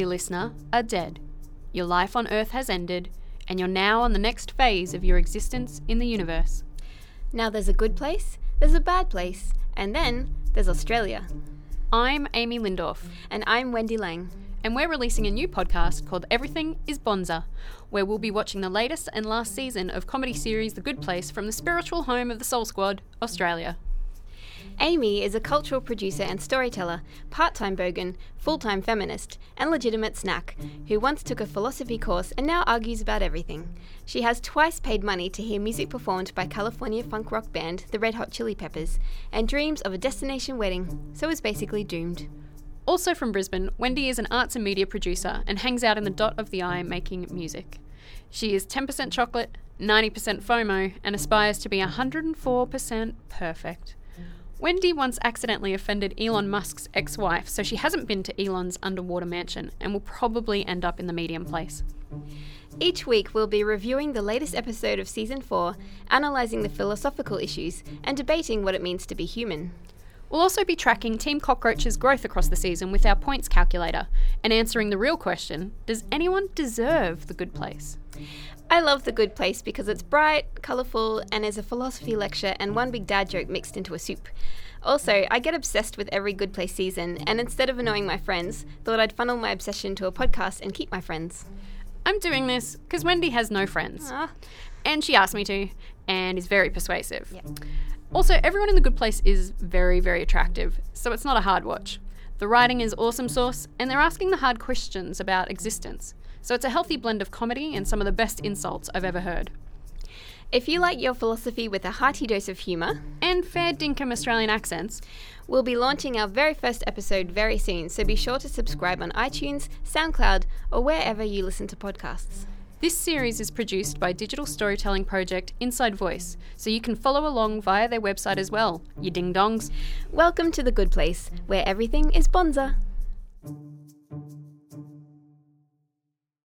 listener, are dead. Your life on Earth has ended, and you're now on the next phase of your existence in the universe. Now there's a good place, there's a bad place, and then there's Australia. I'm Aimée Lindorff, And I'm Wendy Lang. and we're releasing a new podcast called Everything is Bonzer, where we'll be watching the latest and last season of comedy series The Good Place from the spiritual home of the Soul Squad, Australia. Aimée is a cultural producer and storyteller, part time bogan, full time feminist, and legitimate snack, who once took a philosophy course and now argues about everything. She has twice paid money to hear music performed by California funk rock band The Red Hot Chili Peppers, and dreams of a destination wedding, so is basically doomed. Also from Brisbane, Wendy is an arts and media producer and hangs out in the dot of the eye making music. She is 10% chocolate, 90% FOMO, and aspires to be 104% perfect. Wendy once accidentally offended Elon Musk's ex wife, so she hasn't been to Elon's underwater mansion and will probably end up in the medium place. Each week, we'll be reviewing the latest episode of Season 4, analysing the philosophical issues, and debating what it means to be human. We'll also be tracking Team Cockroach's growth across the season with our points calculator and answering the real question Does anyone deserve the good place? I love The Good Place because it's bright, colourful, and is a philosophy lecture and one big dad joke mixed into a soup. Also, I get obsessed with every Good Place season, and instead of annoying my friends, thought I'd funnel my obsession to a podcast and keep my friends. I'm doing this because Wendy has no friends. Ah, And she asked me to, and is very persuasive. Yeah. Also, everyone in the good place is very, very attractive, so it's not a hard watch. The writing is awesome sauce, and they're asking the hard questions about existence. So it's a healthy blend of comedy and some of the best insults I've ever heard. If you like your philosophy with a hearty dose of humour, And fair dinkum Australian accents. we'll be launching our very first episode very soon, so be sure to subscribe on iTunes, SoundCloud, or wherever you listen to podcasts. This series is produced by digital storytelling project Inside Voice, so you can follow along via their website as well, you ding dongs. Welcome to The Good Place, where everything is bonzer.